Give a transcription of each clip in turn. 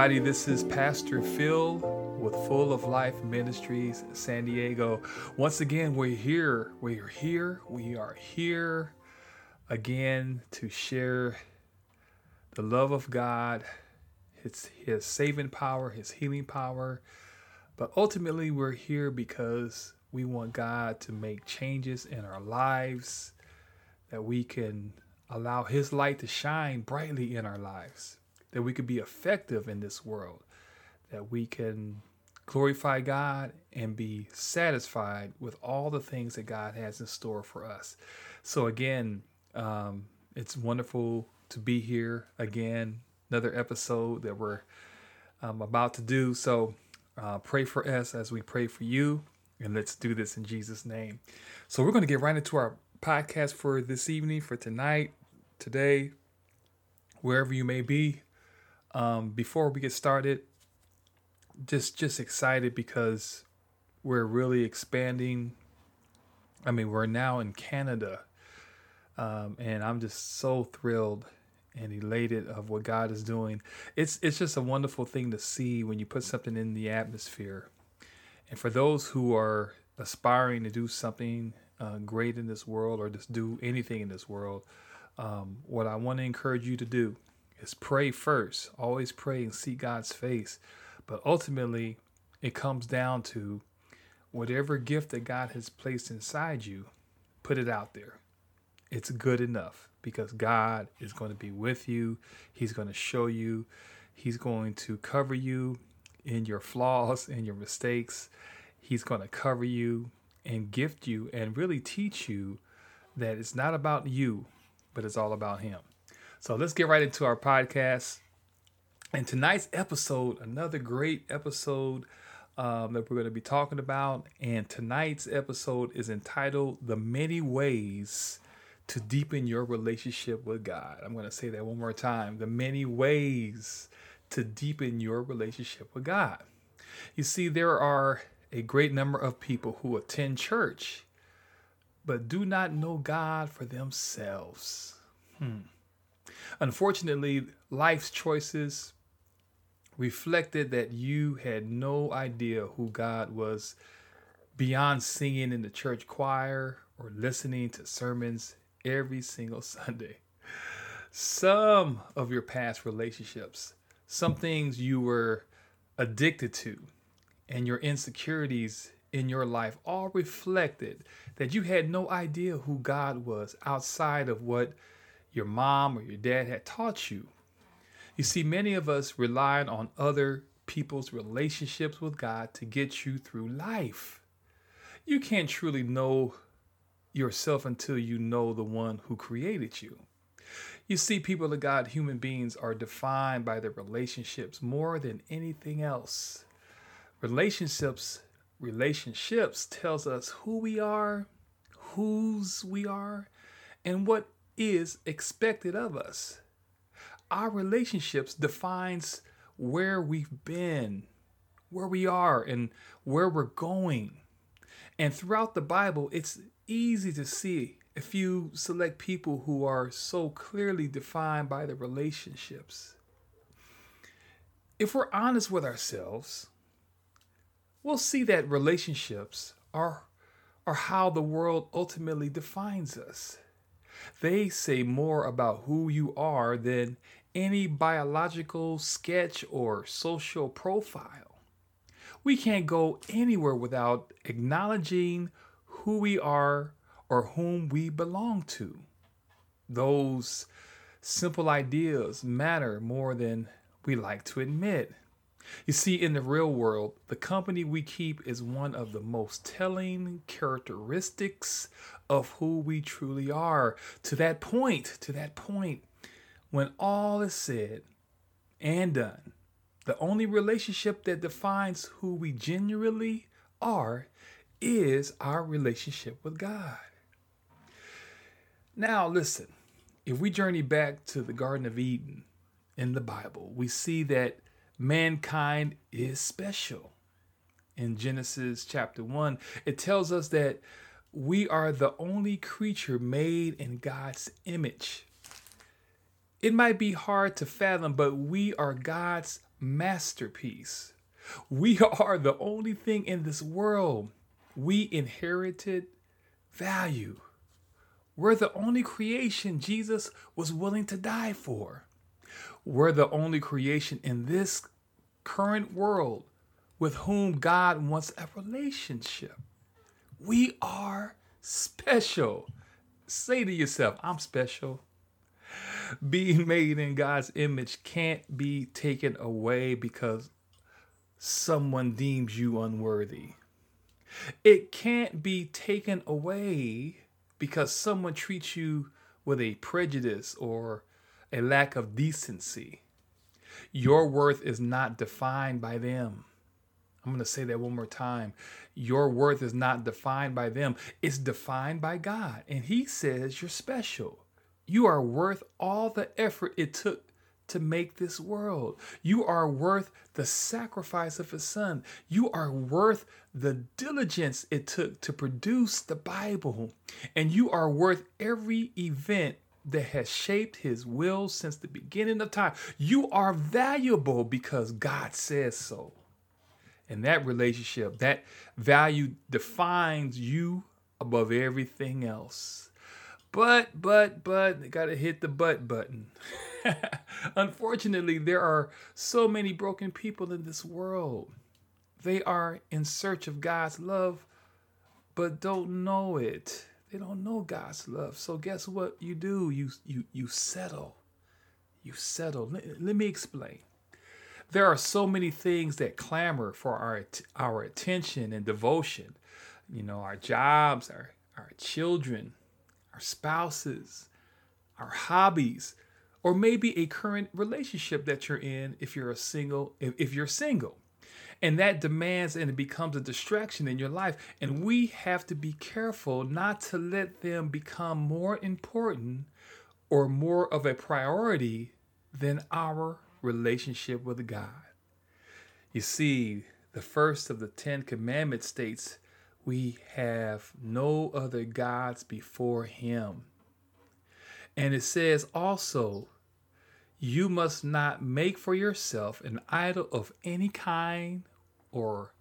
Everybody. This is Pastor Phil with Full of Life Ministries San Diego. Once again, we're here. We are here. We are here again to share the love of God, His, His saving power, His healing power. But ultimately, we're here because we want God to make changes in our lives, that we can allow His light to shine brightly in our lives that we could be effective in this world, that we can glorify God and be satisfied with all the things that God has in store for us. So, again, um, it's wonderful to be here again, another episode that we're um, about to do. So, uh, pray for us as we pray for you, and let's do this in Jesus' name. So, we're going to get right into our podcast for this evening, for tonight, today, wherever you may be. Um, before we get started, just just excited because we're really expanding. I mean, we're now in Canada, um, and I'm just so thrilled and elated of what God is doing. It's it's just a wonderful thing to see when you put something in the atmosphere. And for those who are aspiring to do something uh, great in this world or just do anything in this world, um, what I want to encourage you to do is pray first. Always pray and seek God's face. But ultimately, it comes down to whatever gift that God has placed inside you, put it out there. It's good enough because God is going to be with you. He's going to show you. He's going to cover you in your flaws and your mistakes. He's going to cover you and gift you and really teach you that it's not about you, but it's all about Him. So let's get right into our podcast. And tonight's episode, another great episode um, that we're going to be talking about. And tonight's episode is entitled The Many Ways to Deepen Your Relationship with God. I'm going to say that one more time The Many Ways to Deepen Your Relationship with God. You see, there are a great number of people who attend church but do not know God for themselves. Hmm. Unfortunately, life's choices reflected that you had no idea who God was beyond singing in the church choir or listening to sermons every single Sunday. Some of your past relationships, some things you were addicted to, and your insecurities in your life all reflected that you had no idea who God was outside of what your mom or your dad had taught you. You see, many of us rely on other people's relationships with God to get you through life. You can't truly know yourself until you know the one who created you. You see, people of God, human beings are defined by their relationships more than anything else. Relationships, relationships tells us who we are, whose we are, and what is expected of us. Our relationships defines where we've been, where we are, and where we're going. And throughout the Bible, it's easy to see if you select people who are so clearly defined by the relationships. If we're honest with ourselves, we'll see that relationships are, are how the world ultimately defines us. They say more about who you are than any biological sketch or social profile. We can't go anywhere without acknowledging who we are or whom we belong to. Those simple ideas matter more than we like to admit. You see, in the real world, the company we keep is one of the most telling characteristics of who we truly are. To that point, to that point, when all is said and done, the only relationship that defines who we genuinely are is our relationship with God. Now, listen, if we journey back to the Garden of Eden in the Bible, we see that mankind is special. In Genesis chapter 1, it tells us that we are the only creature made in God's image. It might be hard to fathom, but we are God's masterpiece. We are the only thing in this world we inherited value. We're the only creation Jesus was willing to die for. We're the only creation in this current world with whom God wants a relationship. We are special. Say to yourself, I'm special. Being made in God's image can't be taken away because someone deems you unworthy. It can't be taken away because someone treats you with a prejudice or a lack of decency. Your worth is not defined by them. I'm going to say that one more time. Your worth is not defined by them, it's defined by God. And He says you're special. You are worth all the effort it took to make this world. You are worth the sacrifice of His Son. You are worth the diligence it took to produce the Bible. And you are worth every event that has shaped His will since the beginning of time. You are valuable because God says so. And that relationship, that value defines you above everything else. But, but, but, got to hit the but button. Unfortunately, there are so many broken people in this world. They are in search of God's love, but don't know it. They don't know God's love. So guess what you do? You you you settle. You settle. Let, let me explain. There are so many things that clamor for our our attention and devotion. You know, our jobs, our our children, our spouses, our hobbies, or maybe a current relationship that you're in if you're a single if, if you're single. And that demands and it becomes a distraction in your life. And we have to be careful not to let them become more important or more of a priority than our relationship with God. You see, the first of the Ten Commandments states, We have no other gods before Him. And it says also, You must not make for yourself an idol of any kind or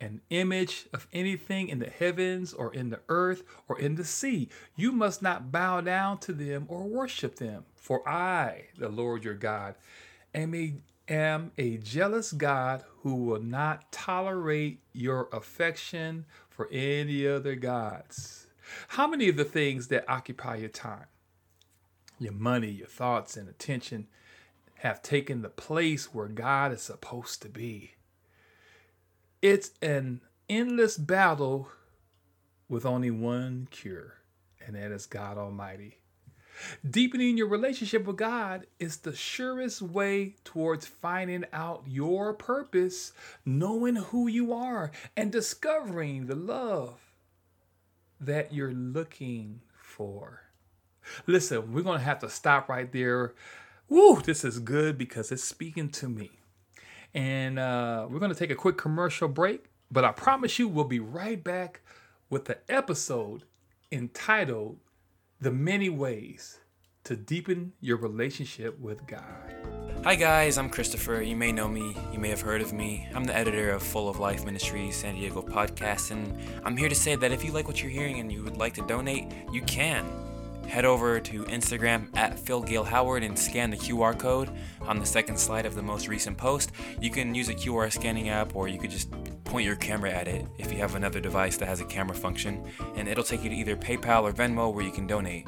an image of anything in the heavens or in the earth or in the sea. You must not bow down to them or worship them. For I, the Lord your God, am a, am a jealous God who will not tolerate your affection for any other gods. How many of the things that occupy your time, your money, your thoughts, and attention have taken the place where God is supposed to be? It's an endless battle with only one cure, and that is God Almighty. Deepening your relationship with God is the surest way towards finding out your purpose, knowing who you are, and discovering the love that you're looking for. Listen, we're going to have to stop right there. Woo, this is good because it's speaking to me. And uh, we're going to take a quick commercial break, but I promise you we'll be right back with the episode entitled The Many Ways to Deepen Your Relationship with God. Hi, guys, I'm Christopher. You may know me, you may have heard of me. I'm the editor of Full of Life Ministries San Diego podcast, and I'm here to say that if you like what you're hearing and you would like to donate, you can head over to Instagram at Phil Gale Howard and scan the QR code on the second slide of the most recent post. You can use a QR scanning app or you could just point your camera at it if you have another device that has a camera function, and it'll take you to either PayPal or Venmo where you can donate.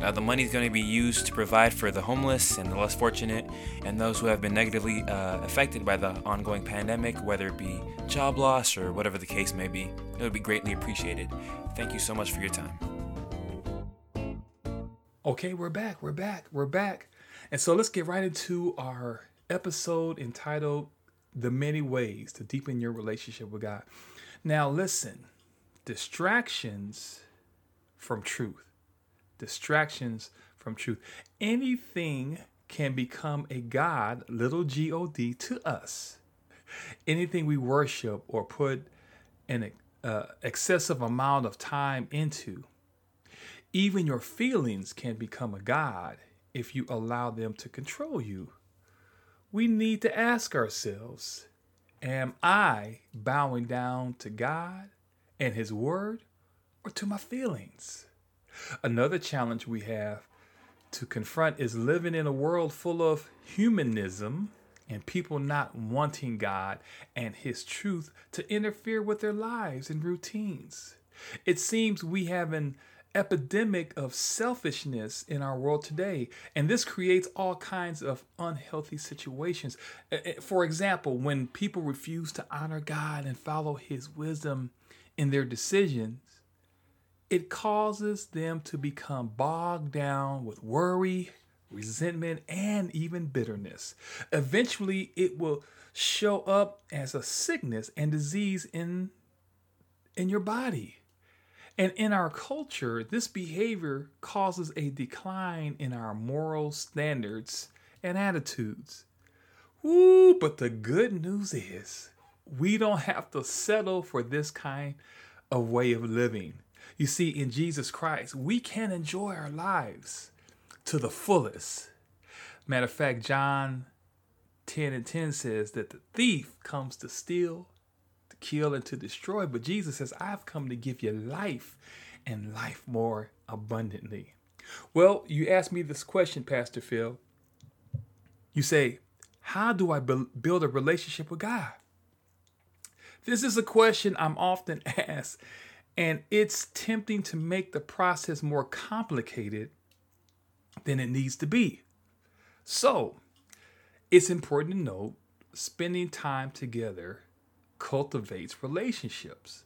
Uh, the money is going to be used to provide for the homeless and the less fortunate and those who have been negatively uh, affected by the ongoing pandemic, whether it be job loss or whatever the case may be. It would be greatly appreciated. Thank you so much for your time. Okay, we're back. We're back. We're back. And so let's get right into our episode entitled The Many Ways to Deepen Your Relationship with God. Now, listen distractions from truth. Distractions from truth. Anything can become a God, little g o d, to us. Anything we worship or put an uh, excessive amount of time into even your feelings can become a God if you allow them to control you. We need to ask ourselves Am I bowing down to God and His Word or to my feelings? Another challenge we have to confront is living in a world full of humanism and people not wanting God and His truth to interfere with their lives and routines. It seems we have an epidemic of selfishness in our world today, and this creates all kinds of unhealthy situations. For example, when people refuse to honor God and follow His wisdom in their decisions, it causes them to become bogged down with worry, resentment, and even bitterness. Eventually, it will show up as a sickness and disease in, in your body. And in our culture, this behavior causes a decline in our moral standards and attitudes. Woo, but the good news is we don't have to settle for this kind of way of living. You see, in Jesus Christ, we can enjoy our lives to the fullest. Matter of fact, John 10 and 10 says that the thief comes to steal, kill, and to destroy. But Jesus says, I've come to give you life and life more abundantly. Well, you asked me this question, Pastor Phil. You say, How do I build a relationship with God? This is a question I'm often asked, and it's tempting to make the process more complicated than it needs to be. So, it's important to note spending time together cultivates relationships.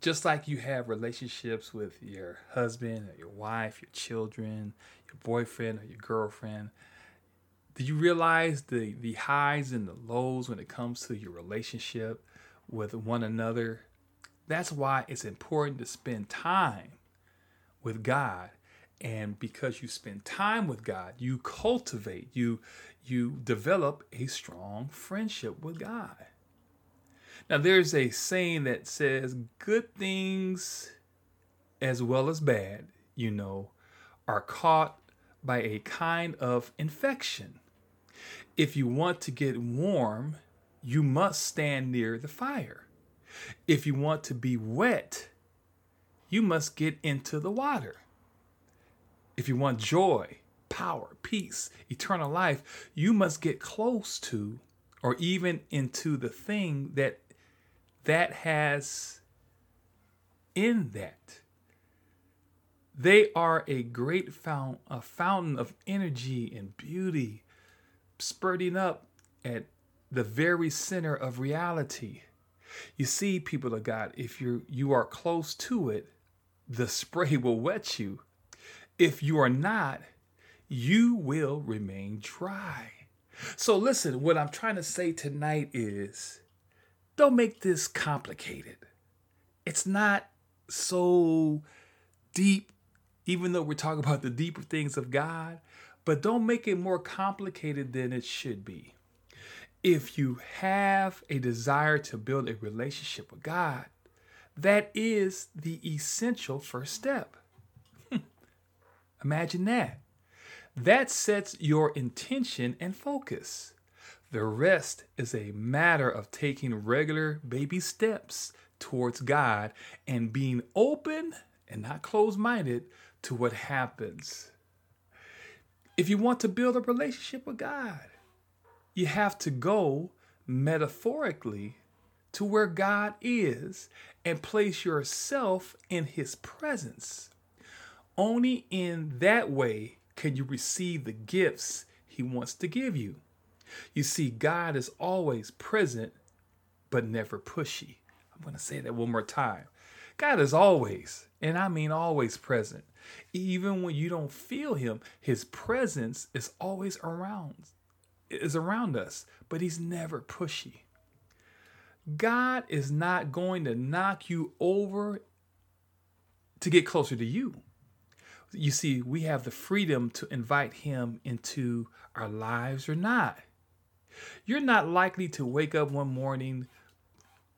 Just like you have relationships with your husband or your wife, your children, your boyfriend or your girlfriend, do you realize the, the highs and the lows when it comes to your relationship with one another? That's why it's important to spend time with God and because you spend time with God, you cultivate, you you develop a strong friendship with God. Now there's a saying that says good things as well as bad, you know, are caught by a kind of infection. If you want to get warm, you must stand near the fire. If you want to be wet, you must get into the water. If you want joy, power, peace, eternal life, you must get close to or even into the thing that that has in that. They are a great fount, a fountain of energy and beauty, spurting up at the very center of reality. You see, people of God, if you you are close to it, the spray will wet you. If you are not, you will remain dry. So, listen, what I'm trying to say tonight is don't make this complicated. It's not so deep, even though we're talking about the deeper things of God, but don't make it more complicated than it should be. If you have a desire to build a relationship with God, that is the essential first step. Imagine that. That sets your intention and focus. The rest is a matter of taking regular baby steps towards God and being open and not closed minded to what happens. If you want to build a relationship with God, you have to go metaphorically to where God is and place yourself in His presence. Only in that way can you receive the gifts He wants to give you. You see, God is always present, but never pushy. I'm going to say that one more time. God is always, and I mean always present. Even when you don't feel him, his presence is always around is around us, but he's never pushy. God is not going to knock you over to get closer to you. You see, we have the freedom to invite him into our lives or not. You're not likely to wake up one morning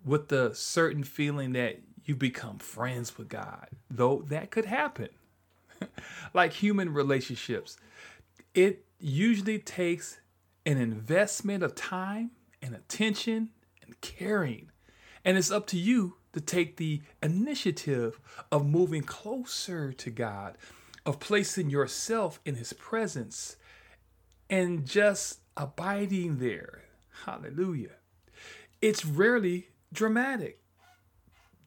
with the certain feeling that you become friends with God, though that could happen. like human relationships, It usually takes an investment of time and attention and caring. And it's up to you to take the initiative of moving closer to God, of placing yourself in His presence, and just abiding there. Hallelujah. It's rarely dramatic.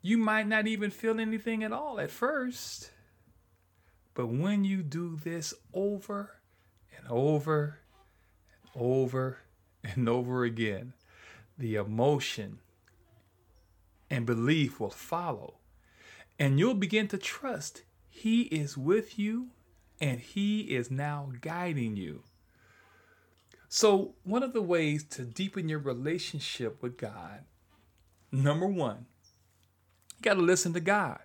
You might not even feel anything at all at first. But when you do this over and over and over and over again, the emotion and belief will follow. And you'll begin to trust He is with you and He is now guiding you. So, one of the ways to deepen your relationship with God, number one, you got to listen to God.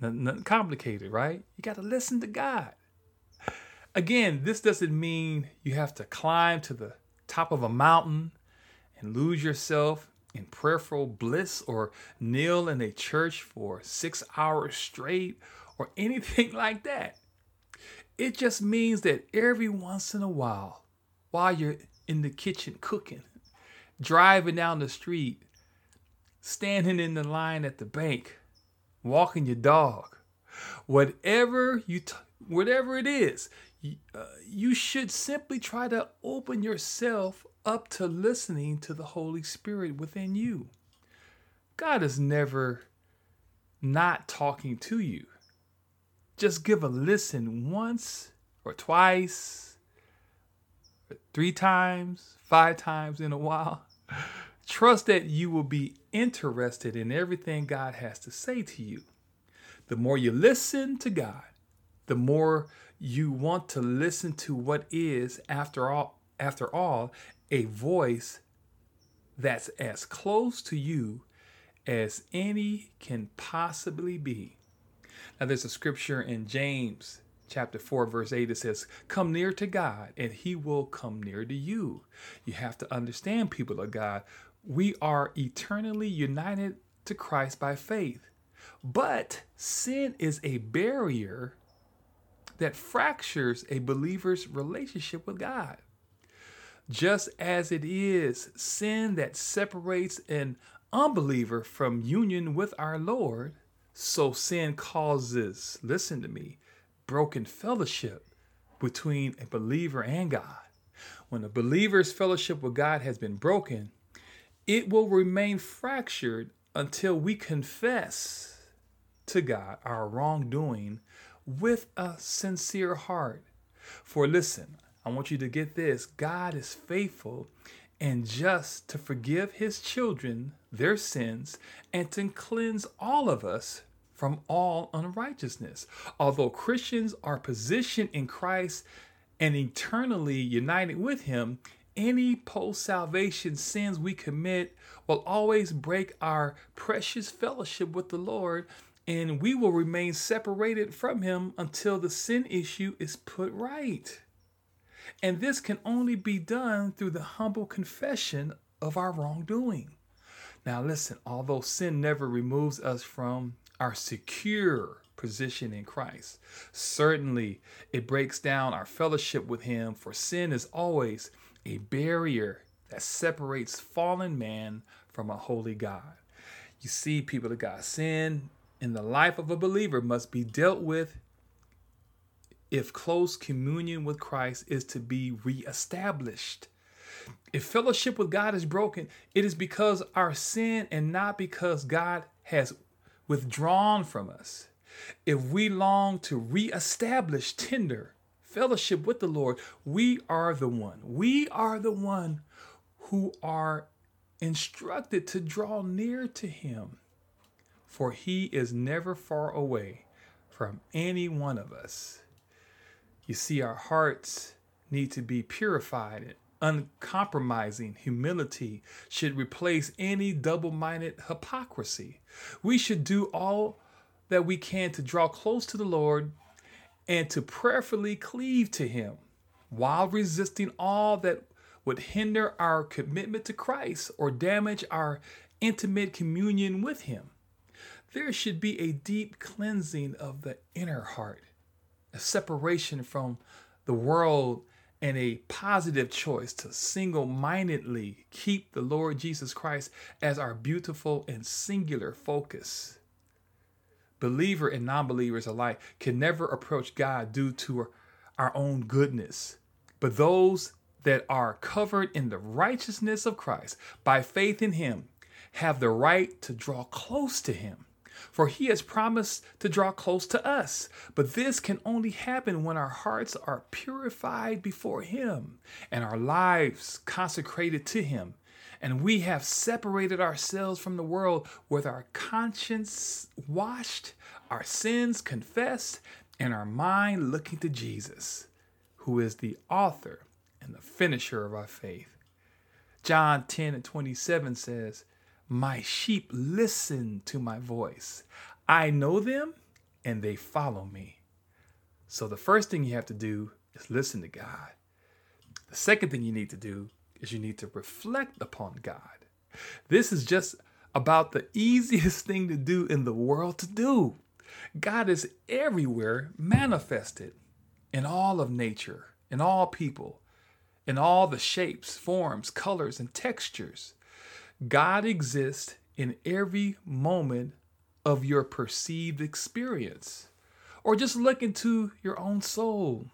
Nothing, complicated, right? You got to listen to God. Again, this doesn't mean you have to climb to the top of a mountain and lose yourself in prayerful bliss or kneel in a church for six hours straight or anything like that. It just means that every once in a while, while you're in the kitchen cooking, driving down the street, standing in the line at the bank, walking your dog, whatever you t- whatever it is, uh, you should simply try to open yourself up to listening to the Holy Spirit within you. God is never not talking to you. Just give a listen once or twice, or three times, five times in a while. Trust that you will be interested in everything God has to say to you. The more you listen to God, the more you want to listen to what is, after all, after all, a voice that's as close to you as any can possibly be. Now, there's a scripture in James chapter 4, verse 8 that says, Come near to God, and he will come near to you. You have to understand, people of God, we are eternally united to Christ by faith. But sin is a barrier that fractures a believer's relationship with God. Just as it is sin that separates an unbeliever from union with our Lord, so sin causes, listen to me, broken fellowship between a believer and God. When a believer's fellowship with God has been broken, it will remain fractured until we confess to God our wrongdoing with a sincere heart. For listen, I want you to get this God is faithful and just to forgive his children their sins and to cleanse all of us from all unrighteousness. Although Christians are positioned in Christ and eternally united with him, any post salvation sins we commit will always break our precious fellowship with the Lord, and we will remain separated from him until the sin issue is put right. And this can only be done through the humble confession of our wrongdoing. Now, listen, although sin never removes us from our secure position in Christ, certainly it breaks down our fellowship with Him, for sin is always a barrier that separates fallen man from a holy God. You see, people of God, sin in the life of a believer must be dealt with if close communion with Christ is to be reestablished. If fellowship with God is broken, it is because our sin and not because God has withdrawn from us. If we long to reestablish tender fellowship with the Lord, we are the one. We are the one who are instructed to draw near to Him, for He is never far away from any one of us. You see, our hearts need to be purified. Uncompromising humility should replace any double minded hypocrisy. We should do all that we can to draw close to the Lord and to prayerfully cleave to Him while resisting all that would hinder our commitment to Christ or damage our intimate communion with Him. There should be a deep cleansing of the inner heart a separation from the world and a positive choice to single mindedly keep the Lord Jesus Christ as our beautiful and singular focus. Believer and non believers alike can never approach God due to our own goodness, but those that are covered in the righteousness of Christ by faith in Him have the right to draw close to Him for he has promised to draw close to us. But this can only happen when our hearts are purified before him and our lives consecrated to him. And we have separated ourselves from the world with our conscience washed, our sins confessed, and our mind looking to Jesus, who is the author and the finisher of our faith. John 10 and 27 says, my sheep listen to my voice. I know them and they follow me. So the first thing you have to do is listen to God. The second thing you need to do is you need to reflect upon God. This is just about the easiest thing to do in the world to do. God is everywhere manifested in all of nature, in all people, in all the shapes, forms, colors, and textures. God exists in every moment of your perceived experience. Or just look into your own soul.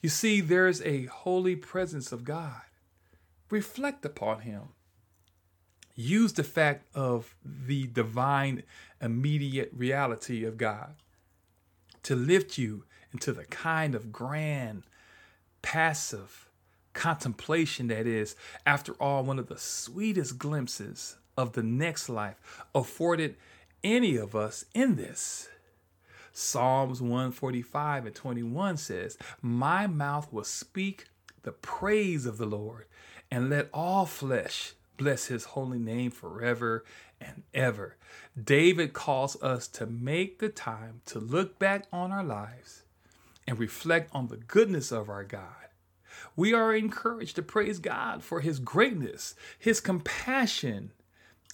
You see, there's a holy presence of God. Reflect upon Him. Use the fact of the divine, immediate reality of God to lift you into the kind of grand, passive, contemplation that is, after all, one of the sweetest glimpses of the next life afforded any of us in this. Psalms 145 and 21 says, My mouth will speak the praise of the Lord, and let all flesh bless his holy name forever and ever. David calls us to make the time to look back on our lives and reflect on the goodness of our God we are encouraged to praise God for his greatness, his compassion,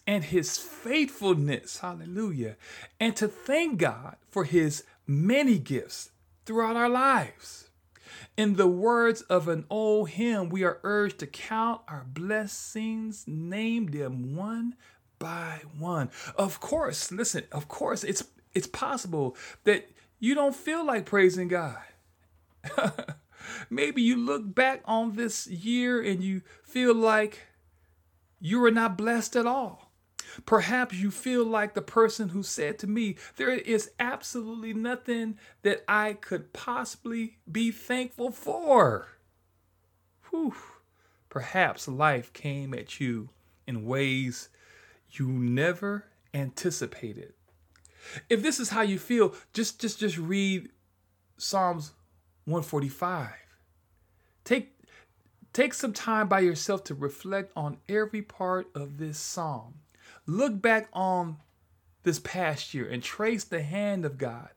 and his faithfulness. Hallelujah. And to thank God for his many gifts throughout our lives. In the words of an old hymn, we are urged to count our blessings, name them one by one. Of course, listen, of course, it's it's possible that you don't feel like praising God. Maybe you look back on this year and you feel like you were not blessed at all. Perhaps you feel like the person who said to me, There is absolutely nothing that I could possibly be thankful for. Whew. Perhaps life came at you in ways you never anticipated. If this is how you feel, just just just read Psalms 145. Take take some time by yourself to reflect on every part of this psalm. Look back on this past year and trace the hand of God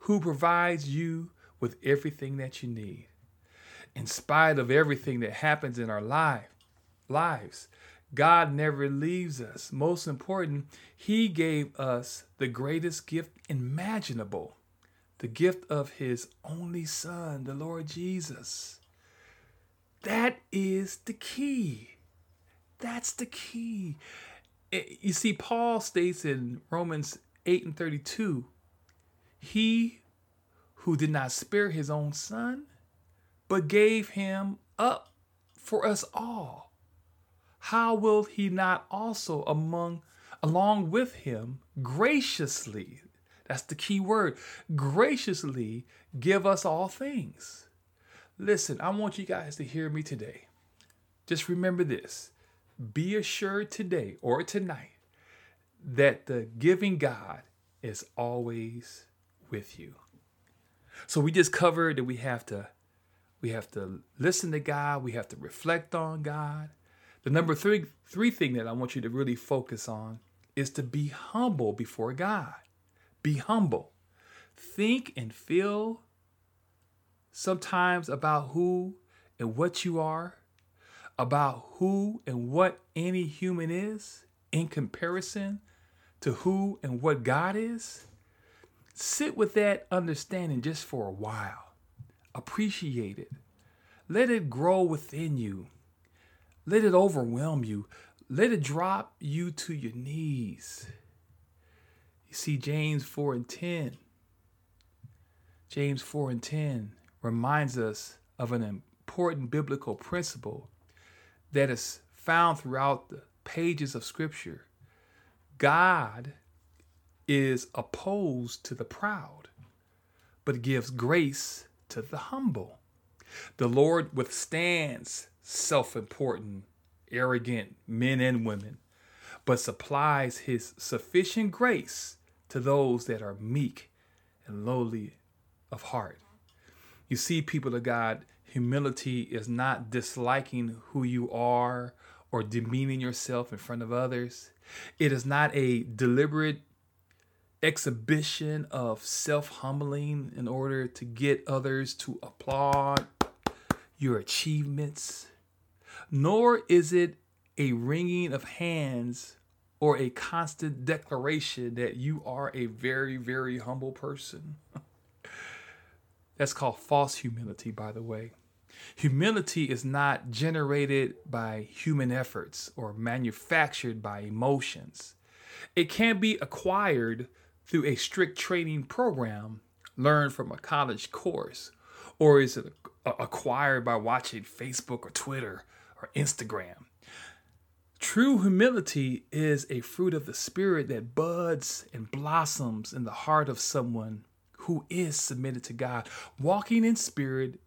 who provides you with everything that you need. In spite of everything that happens in our life, lives, God never leaves us. Most important, He gave us the greatest gift imaginable the gift of His only Son, the Lord Jesus. That is the key. That's the key. Eh, you see, Paul states in Romans 8 and 32 He who did not spare his own son, but gave him up for us all, how will he not also among along with him graciously that's the key word graciously give us all things Listen, I want you guys to hear me today. Just remember this be assured today or tonight that the giving God is always with you. So we just covered that we have to we have to listen to God, we have to reflect on God. The number 3 three thing that I want you to really focus on is to be humble before God. Be humble. Think and feel sometimes about who and what you are, about who and what any human is in comparison to who and what God is? Sit with that understanding just for a while. Appreciate it. Let it grow within you. Let it overwhelm you. Let it drop you to your knees. You see, James 4 and 10. James 4 and 10 reminds us of an important biblical principle that is found throughout the pages of Scripture. God is opposed to the proud, but gives grace to the humble. The Lord withstands self important, arrogant men and women, but supplies his sufficient grace to those that are meek and lowly of heart. You see, people of God, humility is not disliking who you are or demeaning yourself in front of others. It is not a deliberate exhibition of self humbling in order to get others to applaud your achievements, nor is it a wringing of hands or a constant declaration that you are a very, very humble person. That's called false humility, by the way. Humility is not generated by human efforts or manufactured by emotions. It can be acquired through a strict training program learned from a college course, or is it acquired by watching Facebook or Twitter or Instagram? True humility is a fruit of the Spirit that buds and blossoms in the heart of someone who is submitted to God, walking in spirit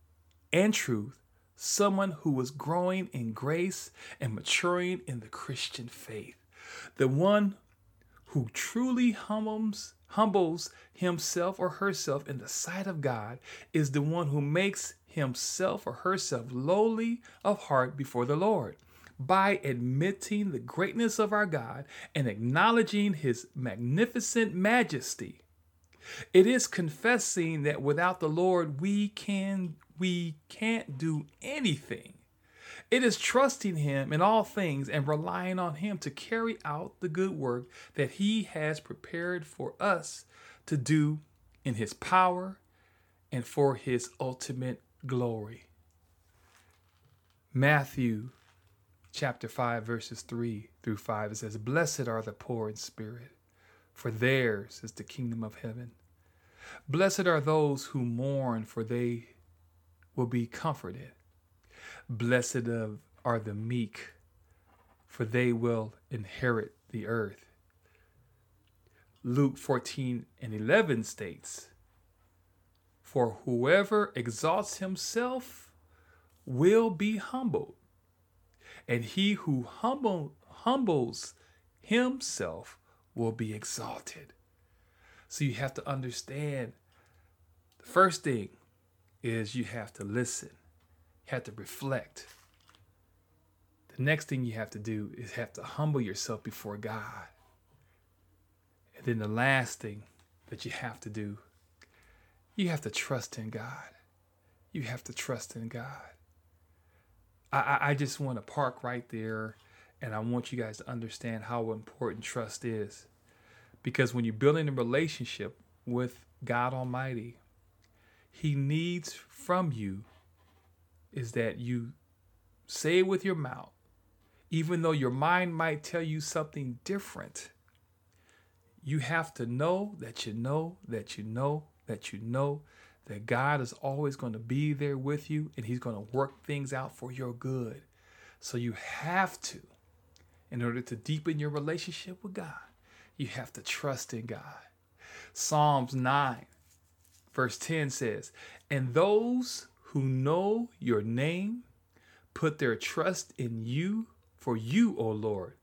and truth, someone who is growing in grace and maturing in the Christian faith, the one who truly humbles humbles himself or herself in the sight of God is the one who makes himself or herself lowly of heart before the Lord by admitting the greatness of our God and acknowledging his magnificent majesty it is confessing that without the Lord we can we can't do anything. It is trusting him in all things and relying on him to carry out the good work that he has prepared for us to do in his power and for his ultimate glory. Matthew chapter 5 verses 3 through 5 it says blessed are the poor in spirit for theirs is the kingdom of heaven. Blessed are those who mourn, for they will be comforted. Blessed are the meek, for they will inherit the earth. Luke 14 and 11 states, For whoever exalts himself will be humbled, and he who humble, humbles himself will be exalted. So you have to understand the first thing is you have to listen, you have to reflect. The next thing you have to do is have to humble yourself before God. And then the last thing that you have to do, you have to trust in God. You have to trust in God. I, I just want to park right there and I want you guys to understand how important trust is. Because when you're building a relationship with God Almighty, He needs from you is that you say with your mouth, even though your mind might tell you something different. You have to know that you know that you know that you know that God is always going to be there with you and He's going to work things out for your good. So you have to in order to deepen your relationship with God, you have to trust in God. Psalms 9, verse 10 says, And those who know your name put their trust in you, for you, O Lord,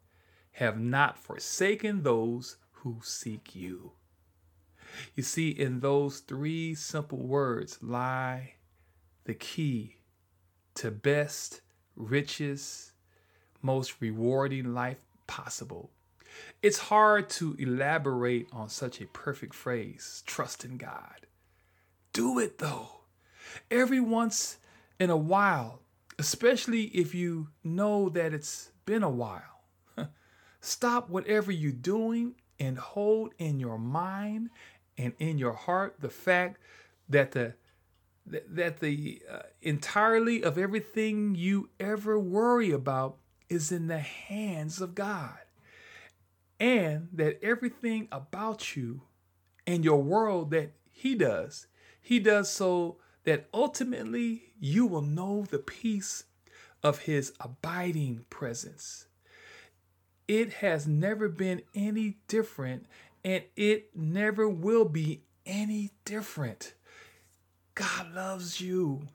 have not forsaken those who seek you. You see, in those three simple words lie the key to best, richest, most rewarding life possible. It's hard to elaborate on such a perfect phrase, trust in God. Do it though. Every once in a while, especially if you know that it's been a while. Stop whatever you're doing and hold in your mind and in your heart the fact that the that the uh, entirely of everything you ever worry about is in the hands of God. And that everything about you and your world that he does, he does so that ultimately you will know the peace of his abiding presence. It has never been any different and it never will be any different. God loves you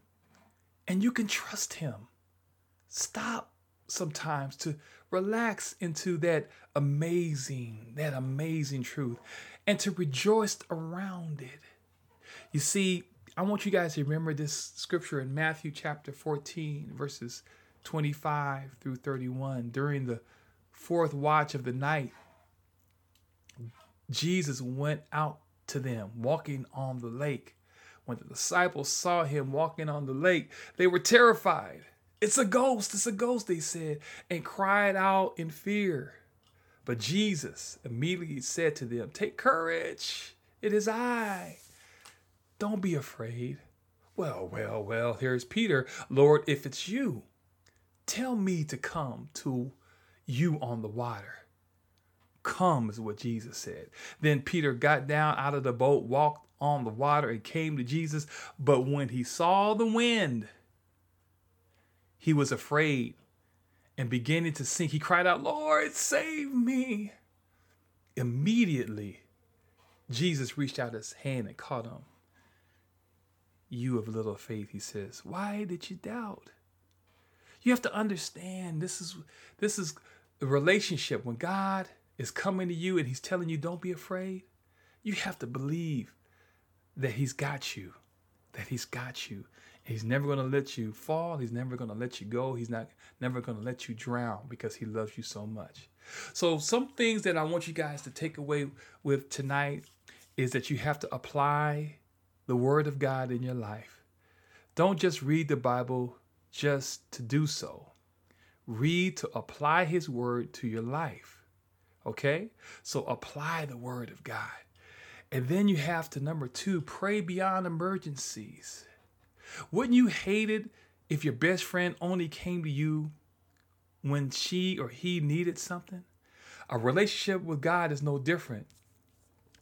and you can trust him. Stop sometimes to relax into that amazing, that amazing truth and to rejoice around it. You see, I want you guys to remember this scripture in Matthew chapter 14, verses 25 through 31. During the fourth watch of the night, Jesus went out to them walking on the lake. When the disciples saw him walking on the lake, they were terrified. It's a ghost, it's a ghost, they said, and cried out in fear. But Jesus immediately said to them, Take courage, it is I. Don't be afraid. Well, well, well, here's Peter. Lord, if it's you, tell me to come to you on the water. Come is what Jesus said. Then Peter got down out of the boat, walked on the water, and came to Jesus. But when he saw the wind, he was afraid and beginning to sink. He cried out, Lord, save me. Immediately, Jesus reached out his hand and caught him. You of little faith, he says, why did you doubt? You have to understand this is this is the relationship when God is coming to you and he's telling you don't be afraid. You have to believe that he's got you, that he's got you. He's never going to let you fall. He's never going to let you go. He's not never going to let you drown because he loves you so much. So some things that I want you guys to take away with tonight is that you have to apply the word of God in your life. Don't just read the Bible just to do so. Read to apply his word to your life. Okay? So apply the word of God. And then you have to number 2, pray beyond emergencies. Wouldn't you hate it if your best friend only came to you when she or he needed something? A relationship with God is no different.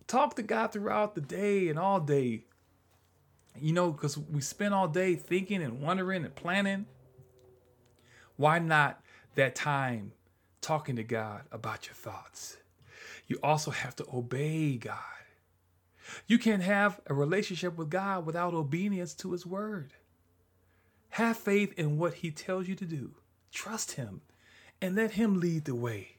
Talk to God throughout the day and all day. You know, because we spend all day thinking and wondering and planning. Why not that time talking to God about your thoughts? You also have to obey God. You can't have a relationship with God without obedience to His word. Have faith in what He tells you to do. Trust Him and let Him lead the way.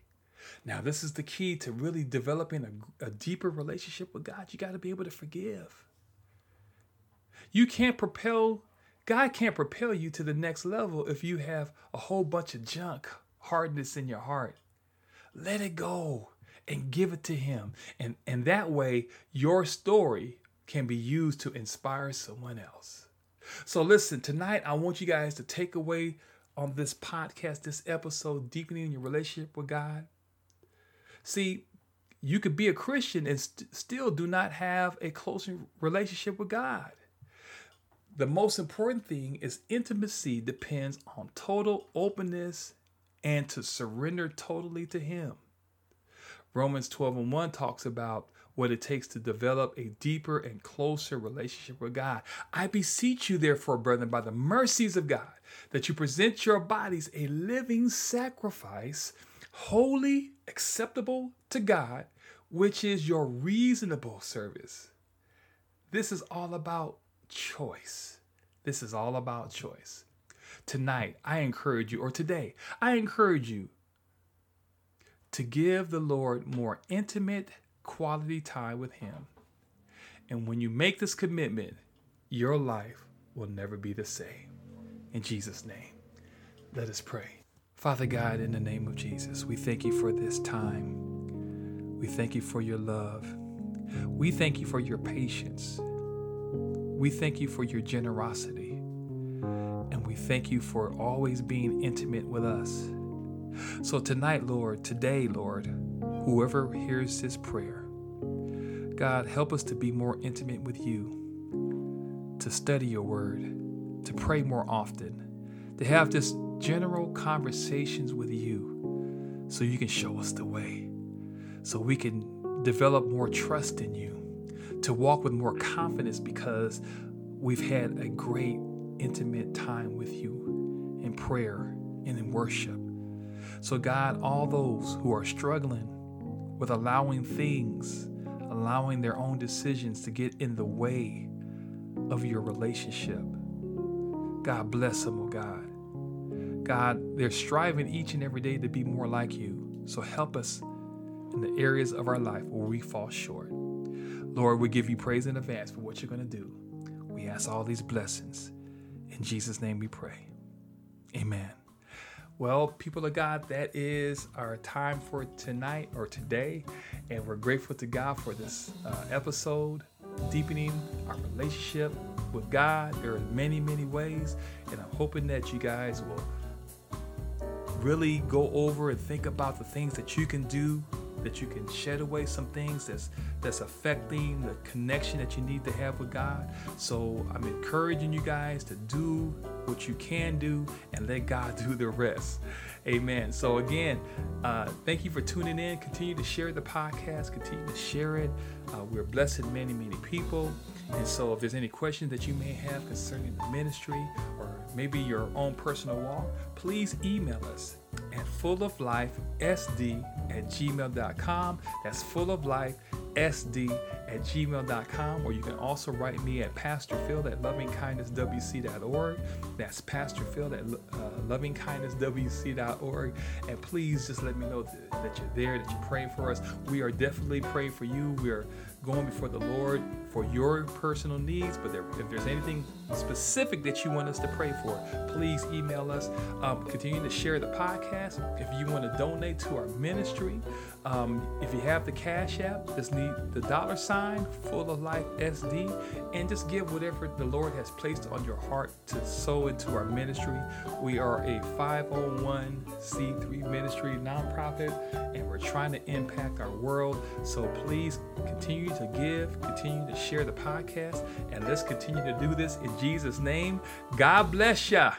Now, this is the key to really developing a, a deeper relationship with God. You got to be able to forgive. You can't propel, God can't propel you to the next level if you have a whole bunch of junk, hardness in your heart. Let it go and give it to him. And, and that way, your story can be used to inspire someone else. So, listen, tonight I want you guys to take away on this podcast, this episode, deepening your relationship with God. See, you could be a Christian and st- still do not have a close relationship with God. The most important thing is intimacy depends on total openness and to surrender totally to Him. Romans 12 and 1 talks about what it takes to develop a deeper and closer relationship with God. I beseech you, therefore, brethren, by the mercies of God, that you present your bodies a living sacrifice, holy, acceptable to God, which is your reasonable service. This is all about choice. This is all about choice. Tonight, I encourage you, or today, I encourage you to give the Lord more intimate quality time with Him. And when you make this commitment, your life will never be the same. In Jesus' name, let us pray. Father God, in the name of Jesus, we thank you for this time. We thank you for your love. We thank you for your patience. We thank you for your generosity. We thank you for always being intimate with us. So tonight, Lord, today, Lord, whoever hears this prayer, God, help us to be more intimate with you, to study your word, to pray more often, to have just general conversations with you so you can show us the way, so we can develop more trust in you, to walk with more confidence because we've had a great intimate time with you in prayer and in worship. So, God, all those who are struggling with allowing things, allowing their own decisions to get in the way of your relationship, God bless them, oh God. God, they're striving each and every day to be more like you. So help us in the areas of our life where we fall short. Lord, we give you praise in advance for what you're going to do. We ask all these blessings. In Jesus' name we pray. Amen. Well, people of God, that is our time for tonight or today. And we're grateful to God for this uh, episode, deepening our relationship with God. There are many, many ways. And I'm hoping that you guys will really go over and think about the things that you can do that you can shed away some things that's that's affecting the connection that you need to have with God. So I'm encouraging you guys to do what you can do and let God do the rest. Amen. So again, uh, thank you for tuning in. Continue to share the podcast. Continue to share it. Uh, we're blessing many, many people. And so, if there's any questions that you may have concerning the ministry or maybe your own personal walk, please email us at fulloflifesd at gmail.com. That's fulloflifesd at gmail.com, or you can also write me at pastorphil at lovingkindnesswc.org. That's pastorphil at uh, lovingkindnesswc.org. And please just let me know that, that you're there, that you're praying for us. We are definitely praying for you. We are going before the Lord for your personal needs. But there, if there's anything specific that you want us to pray for, please email us. Um, continue to share the podcast. If you want to donate to our ministry, um, if you have the Cash App, just need the dollar sign, full of life SD, and just give whatever the Lord has placed on your heart to sow into our ministry. We are a 501c3 ministry nonprofit, and we're trying to impact our world. So please continue to give, continue to share the podcast, and let's continue to do this in Jesus' name. God bless ya.